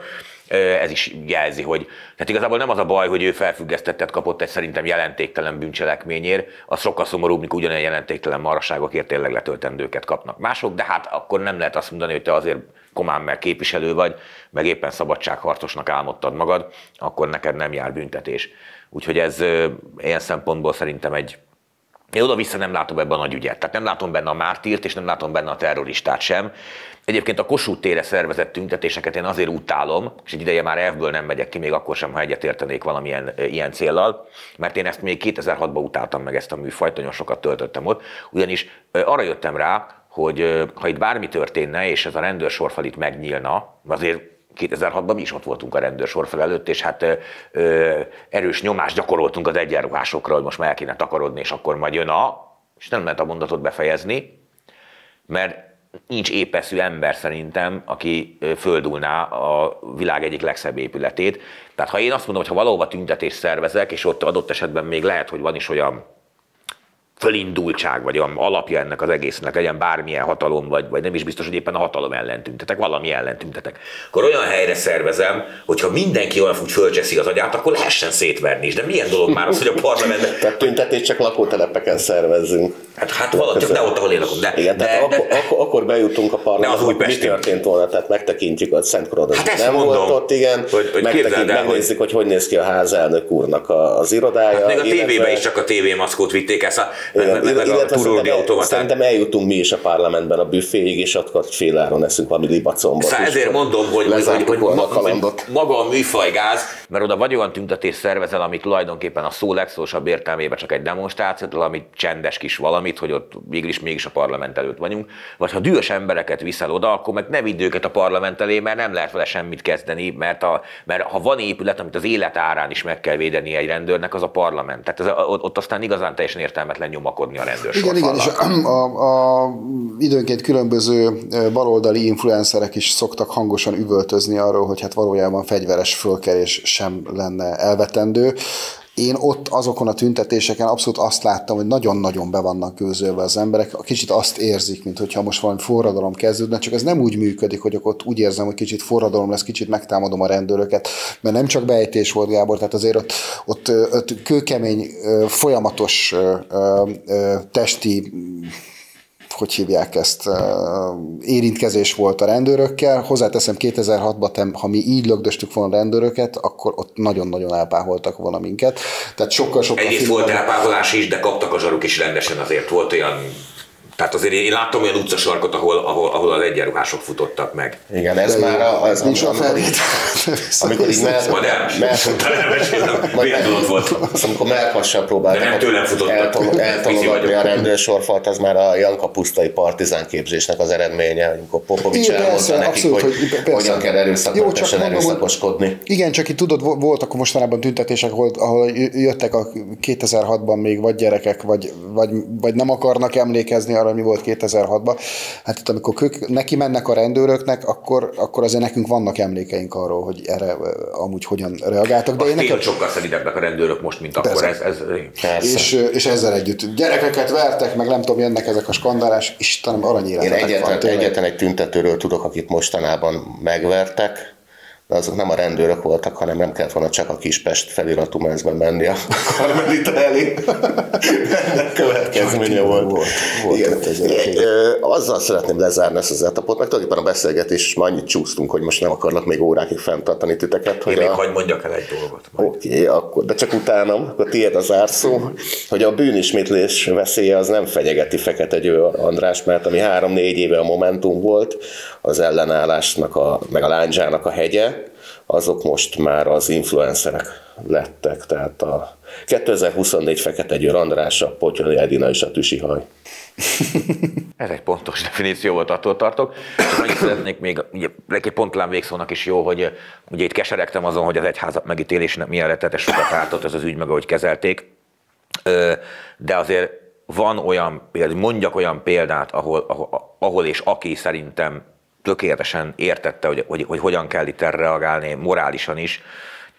ez is jelzi, hogy tehát igazából nem az a baj, hogy ő felfüggesztettet kapott egy szerintem jelentéktelen bűncselekményért, az sokkal szomorúbb, mikor ugyanilyen jelentéktelen maraságokért tényleg letöltendőket kapnak mások, de hát akkor nem lehet azt mondani, hogy te azért komán meg képviselő vagy, meg éppen szabadságharcosnak álmodtad magad, akkor neked nem jár büntetés. Úgyhogy ez ilyen szempontból szerintem egy, én oda-vissza nem látom ebben a nagy ügyet. Tehát nem látom benne a mártírt, és nem látom benne a terroristát sem. Egyébként a Kossuth tére szervezett tüntetéseket én azért utálom, és egy ideje már elvből nem megyek ki, még akkor sem, ha egyetértenék valamilyen ilyen céllal, mert én ezt még 2006-ban utáltam meg ezt a műfajt, nagyon sokat töltöttem ott, ugyanis arra jöttem rá, hogy ha itt bármi történne, és ez a rendőrsorfal itt megnyílna, azért 2006-ban mi is ott voltunk a rendőrsorfal előtt, és hát ö, erős nyomást gyakoroltunk az egyenruhásokra, hogy most már el kéne takarodni, és akkor majd jön a, és nem lehet a mondatot befejezni, mert nincs épeszű ember szerintem, aki földulná a világ egyik legszebb épületét. Tehát ha én azt mondom, hogy ha valahova tüntetést szervezek, és ott adott esetben még lehet, hogy van is olyan fölindultság, vagy olyan alapja ennek az egésznek, legyen bármilyen hatalom, vagy, vagy nem is biztos, hogy éppen a hatalom ellen tüntetek, valami ellen tüntetek. Akkor olyan helyre szervezem, hogyha mindenki olyan úgy fölcseszi az agyát, akkor lehessen szétverni is. De milyen dolog már az, hogy a parlamentben... Tehát tüntetést csak lakótelepeken szervezzünk. Hát, hát valahogy csak ne ott, ahol én lakom. De, Igen, de, tehát akkor, akkor, akkor, bejutunk a parlamentbe, mi történt volna, tehát megtekintjük a Szent Krodos. Hát nem mondom, volt ott, igen, hogy, hogy megtekint, megnézzük, hogy... hogy hogy néz ki a házelnök úrnak az irodája. Hát még a tévében is csak a tévémaszkót vitték ezt a igen, meg, meg a turódi automatát. Szerintem eljutunk mi is a parlamentben a büféig, és akkor féláron eszünk valami libacombot. Szóval ezért mondom, hogy, hogy, hogy, hogy maga a műfajgáz, mert oda vagy olyan tüntetés szervezel, amit tulajdonképpen a szó legszósabb értelmében csak egy demonstráció, valami csendes kis valamit, hogy ott mégis mégis a parlament előtt vagyunk, vagy ha dühös embereket viszel oda, akkor meg ne vidd őket a parlament elé, mert nem lehet vele semmit kezdeni, mert, a, mert ha van épület, amit az élet árán is meg kell védeni egy rendőrnek, az a parlament. Tehát ez, ott aztán igazán teljesen értelmetlen nyomakodni a rendőrség. Igen, igen, és a, a, a, időnként különböző baloldali influencerek is szoktak hangosan üvöltözni arról, hogy hát valójában fegyveres fölkerés sem lenne elvetendő. Én ott azokon a tüntetéseken abszolút azt láttam, hogy nagyon-nagyon be vannak közölve az emberek, kicsit azt érzik, mint hogyha most valami forradalom kezdődne, csak ez nem úgy működik, hogy ott úgy érzem, hogy kicsit forradalom lesz, kicsit megtámadom a rendőröket, mert nem csak beejtés volt, Gábor, tehát azért ott, ott, ott kőkemény, folyamatos testi hogy hívják ezt, érintkezés volt a rendőrökkel. Hozzáteszem, 2006-ban, ha mi így lögdöstük volna a rendőröket, akkor ott nagyon-nagyon elpáholtak volna minket. Tehát sokkal-sokkal... Egyrészt volt elpáholás is, de kaptak a zsaruk is rendesen, azért volt olyan tehát azért én láttam olyan utcasarkot, ahol, ahol, ahol az egyenruhások futottak meg. Igen, ez De már a, az, nincs a felét. Amikor így mer, Majd el, volt. Az, amikor melkassal próbáltak De nem tőlem futottak. eltologatni a rendőrsorfalt, az már a Janka pusztai partizán képzésnek az eredménye, amikor Popovics elmondta nekik, abszolút, hogy, hogy hogyan kell erőszakmentesen erőszakoskodni. Igen, csak itt tudod, voltak mostanában tüntetések, ahol, ahol jöttek a 2006-ban még vagy gyerekek, vagy, vagy, vagy nem akarnak emlékezni arra, Amerikában, mi volt 2006-ban. Hát itt, amikor ők neki mennek a rendőröknek, akkor, akkor azért nekünk vannak emlékeink arról, hogy erre amúgy hogyan reagáltak. De én nekem... sokkal szelidebbek a rendőrök most, mint akkor. Ez, ez, és, és ezzel együtt gyerekeket vertek, meg nem tudom, jönnek ezek a skandálás, Istenem, aranyéletek Én egyetlen, van, egyetlen egy tüntetőről tudok, akit mostanában megvertek, de azok nem a rendőrök voltak, hanem nem kellett volna csak a Kispest feliratú mezben menni a Karmelita elé. következménye volt. volt, volt Igen. Azzal szeretném lezárni ezt az etapot, meg tulajdonképpen a beszélgetés már annyit csúsztunk, hogy most nem akarlak még órákig fenntartani titeket. Hogy Én még a... hagyd mondjak el egy dolgot. Oké, okay, akkor, de csak utánam, akkor tiéd az árszó, hogy a bűnismétlés veszélye az nem fenyegeti Fekete Győ András, mert ami három-négy éve a Momentum volt, az ellenállásnak, a, meg a lányzsának a hegye, azok most már az influencerek lettek. Tehát a 2024 Fekete Győr András, a Potyoli Edina és a Tüsihaj. Ez egy pontos definíció volt, attól tartok. Csak annyit szeretnék még, ugye, egy pontlán végszónak is jó, hogy ugye itt keseregtem azon, hogy az egyházak megítélésnek milyen rettetes sokat ártott ez az ügy, meg ahogy kezelték. De azért van olyan mondjak olyan példát, ahol, ahol, ahol és aki szerintem tökéletesen értette, hogy, hogy, hogy hogyan kell itt erre reagálni, morálisan is,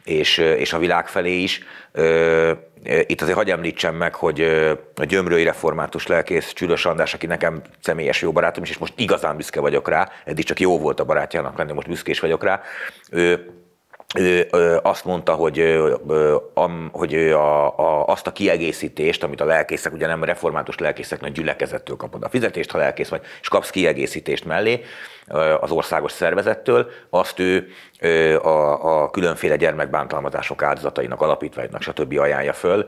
és, és a világ felé is. Itt azért hagyj említsem meg, hogy a gyömrői református lelkész Csülös András, aki nekem személyes jó barátom is, és most igazán büszke vagyok rá, eddig csak jó volt a barátjának lenni, most büszkés vagyok rá. Ő, azt mondta, hogy, hogy ő a, a, azt a kiegészítést, amit a lelkészek, ugye nem református lelkészeknek gyülekezettől kapod a fizetést, ha lelkész vagy, és kapsz kiegészítést mellé az országos szervezettől, azt ő a, a különféle gyermekbántalmazások áldozatainak, alapítványnak, stb. ajánlja föl,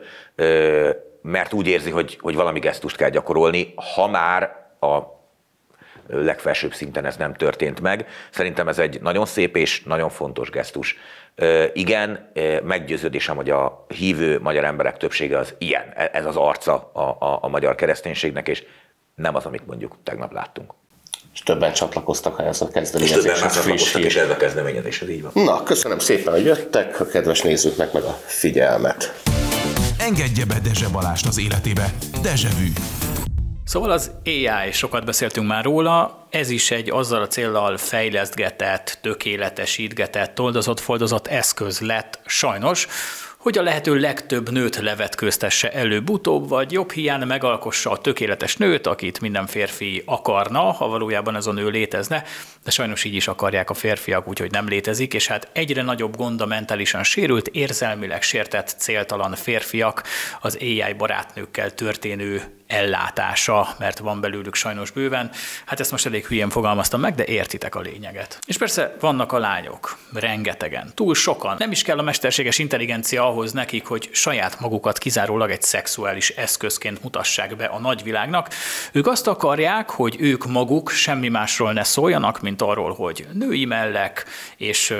mert úgy érzi, hogy, hogy valami gesztust kell gyakorolni, ha már a legfelsőbb szinten ez nem történt meg. Szerintem ez egy nagyon szép és nagyon fontos gesztus. Igen, meggyőződésem, hogy a hívő magyar emberek többsége az ilyen. E, ez az arca a, a, a magyar kereszténységnek, és nem az, amit mondjuk tegnap láttunk. És többen csatlakoztak ehhez a kezdeményezéshez. És többen csatlakoztak is ehhez a kezdeményezéshez, így van. Na, köszönöm szépen, hogy jöttek, a kedves nézőknek meg a figyelmet. Engedje be Dezse Balást az életébe. Dezsevű. Szóval az AI, sokat beszéltünk már róla, ez is egy azzal a céllal fejlesztgetett, tökéletesítgetett, toldozott, foldozott eszköz lett sajnos, hogy a lehető legtöbb nőt levetkőztesse előbb-utóbb, vagy jobb hiány megalkossa a tökéletes nőt, akit minden férfi akarna, ha valójában ez a nő létezne, de sajnos így is akarják a férfiak, úgyhogy nem létezik, és hát egyre nagyobb gond a mentálisan sérült, érzelmileg sértett, céltalan férfiak az AI barátnőkkel történő ellátása, mert van belőlük sajnos bőven. Hát ezt most elég hülyén fogalmaztam meg, de értitek a lényeget. És persze vannak a lányok, rengetegen, túl sokan. Nem is kell a mesterséges intelligencia ahhoz nekik, hogy saját magukat kizárólag egy szexuális eszközként mutassák be a nagyvilágnak. Ők azt akarják, hogy ők maguk semmi másról ne szóljanak, mint arról, hogy női mellek, és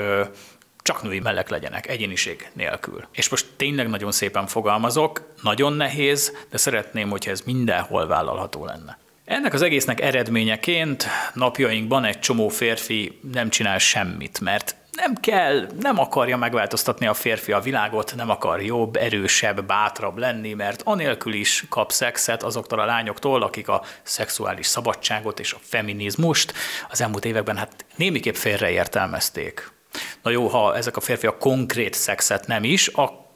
csak női mellek legyenek, egyéniség nélkül. És most tényleg nagyon szépen fogalmazok, nagyon nehéz, de szeretném, hogyha ez mindenhol vállalható lenne. Ennek az egésznek eredményeként napjainkban egy csomó férfi nem csinál semmit, mert nem kell, nem akarja megváltoztatni a férfi a világot, nem akar jobb, erősebb, bátrabb lenni, mert anélkül is kap szexet azoktól a lányoktól, akik a szexuális szabadságot és a feminizmust az elmúlt években hát némiképp félreértelmezték. Na jó, ha ezek a férfiak konkrét szexet nem is, akkor,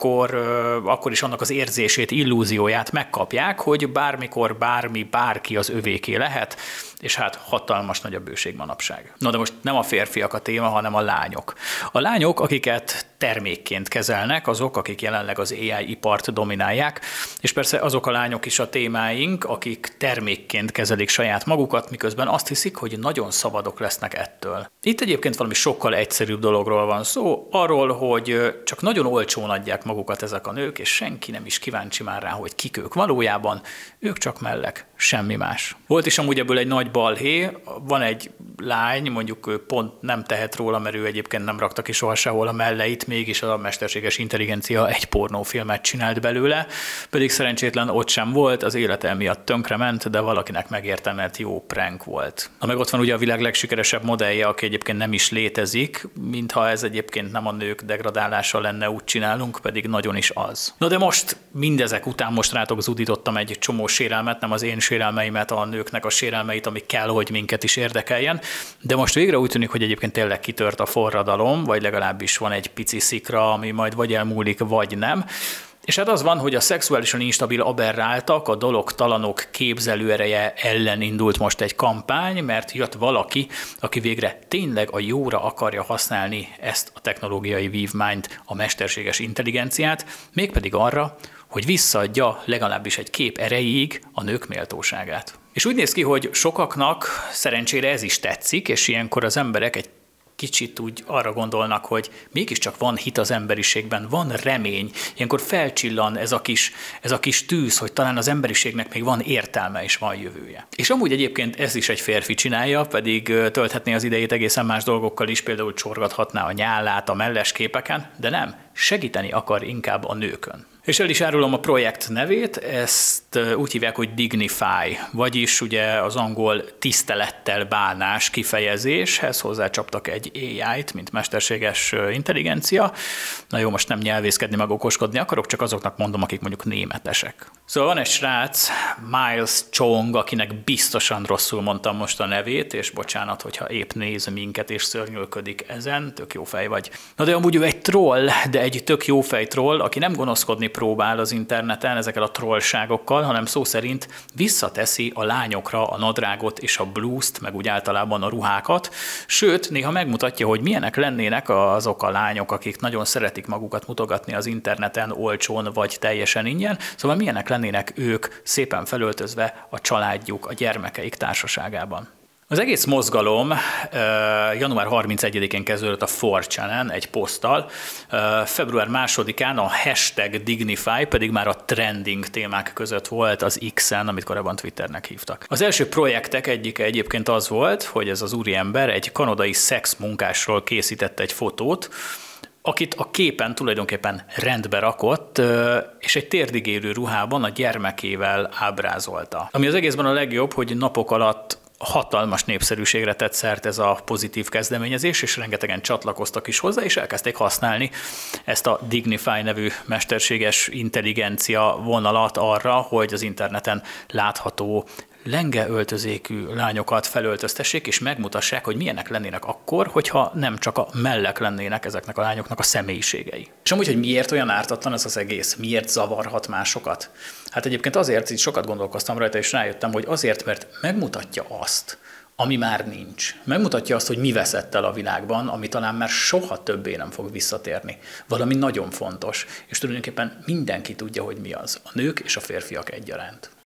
akkor is annak az érzését, illúzióját megkapják, hogy bármikor bármi, bárki az övéké lehet, és hát hatalmas nagy a bőség manapság. Na de most nem a férfiak a téma, hanem a lányok. A lányok, akiket termékként kezelnek, azok, akik jelenleg az AI ipart dominálják, és persze azok a lányok is a témáink, akik termékként kezelik saját magukat, miközben azt hiszik, hogy nagyon szabadok lesznek ettől. Itt egyébként valami sokkal egyszerűbb dologról van szó, arról, hogy csak nagyon olcsón adják magukat ezek a nők, és senki nem is kíváncsi már rá, hogy kik ők valójában, ők csak mellek, semmi más. Volt is amúgy ebből egy nagy balhé, van egy lány, mondjuk ő pont nem tehet róla, mert ő egyébként nem rakta ki soha sehol a melleit, mégis a mesterséges intelligencia egy pornófilmet csinált belőle, pedig szerencsétlen ott sem volt, az élete miatt tönkrement, de valakinek megérte, mert jó prank volt. Na meg ott van ugye a világ legsikeresebb modellje, aki egyébként nem is létezik, mintha ez egyébként nem a nők degradálása lenne, úgy csinálunk, pedig nagyon is az. No de most mindezek után most rátok zudítottam egy csomó sérelmet, nem az én sérelmeimet, a nőknek a sérelmeit, ami kell, hogy minket is érdekeljen. De most végre úgy tűnik, hogy egyébként tényleg kitört a forradalom, vagy legalábbis van egy pici szikra, ami majd vagy elmúlik, vagy nem. És hát az van, hogy a szexuálisan instabil aberráltak, a dologtalanok képzelőereje ellen indult most egy kampány, mert jött valaki, aki végre tényleg a jóra akarja használni ezt a technológiai vívmányt, a mesterséges intelligenciát, mégpedig arra, hogy visszaadja legalábbis egy kép erejéig a nők méltóságát. És úgy néz ki, hogy sokaknak szerencsére ez is tetszik, és ilyenkor az emberek egy kicsit úgy arra gondolnak, hogy mégiscsak van hit az emberiségben, van remény, ilyenkor felcsillan ez a kis, ez a kis tűz, hogy talán az emberiségnek még van értelme és van jövője. És amúgy egyébként ez is egy férfi csinálja, pedig tölthetné az idejét egészen más dolgokkal is, például csorgathatná a nyálát a melles képeken, de nem, segíteni akar inkább a nőkön. És el is árulom a projekt nevét, ezt úgy hívják, hogy Dignify, vagyis ugye az angol tisztelettel bánás kifejezéshez hozzácsaptak egy AI-t, mint mesterséges intelligencia. Na jó, most nem nyelvészkedni, meg okoskodni akarok, csak azoknak mondom, akik mondjuk németesek. Szóval van egy srác, Miles Chong, akinek biztosan rosszul mondtam most a nevét, és bocsánat, hogyha épp néz minket és szörnyölködik ezen, tök jó fej vagy. Na de amúgy ő egy troll, de egy tök jó troll, aki nem gonoszkodni próbál az interneten ezekkel a trollságokkal, hanem szó szerint visszateszi a lányokra a nadrágot és a blúzt, meg úgy általában a ruhákat, sőt, néha megmutatja, hogy milyenek lennének azok a lányok, akik nagyon szeretik magukat mutogatni az interneten olcsón vagy teljesen ingyen, szóval milyenek lennének ők szépen felöltözve a családjuk, a gyermekeik társaságában. Az egész mozgalom január 31-én kezdődött a 4 egy poszttal, február 2-án a hashtag Dignify pedig már a trending témák között volt az X-en, amit korábban Twitternek hívtak. Az első projektek egyike egyébként az volt, hogy ez az úriember egy kanadai szexmunkásról készítette egy fotót, akit a képen tulajdonképpen rendbe rakott, és egy térdigérő ruhában a gyermekével ábrázolta. Ami az egészben a legjobb, hogy napok alatt hatalmas népszerűségre tett szert ez a pozitív kezdeményezés, és rengetegen csatlakoztak is hozzá, és elkezdték használni ezt a Dignify nevű mesterséges intelligencia vonalat arra, hogy az interneten látható lenge öltözékű lányokat felöltöztessék, és megmutassák, hogy milyenek lennének akkor, hogyha nem csak a mellek lennének ezeknek a lányoknak a személyiségei. És amúgy, hogy miért olyan ártatlan ez az egész, miért zavarhat másokat? Hát egyébként azért, így sokat gondolkoztam rajta, és rájöttem, hogy azért, mert megmutatja azt, ami már nincs. Megmutatja azt, hogy mi veszett el a világban, ami talán már soha többé nem fog visszatérni. Valami nagyon fontos, és tulajdonképpen mindenki tudja, hogy mi az. A nők és a férfiak egyaránt.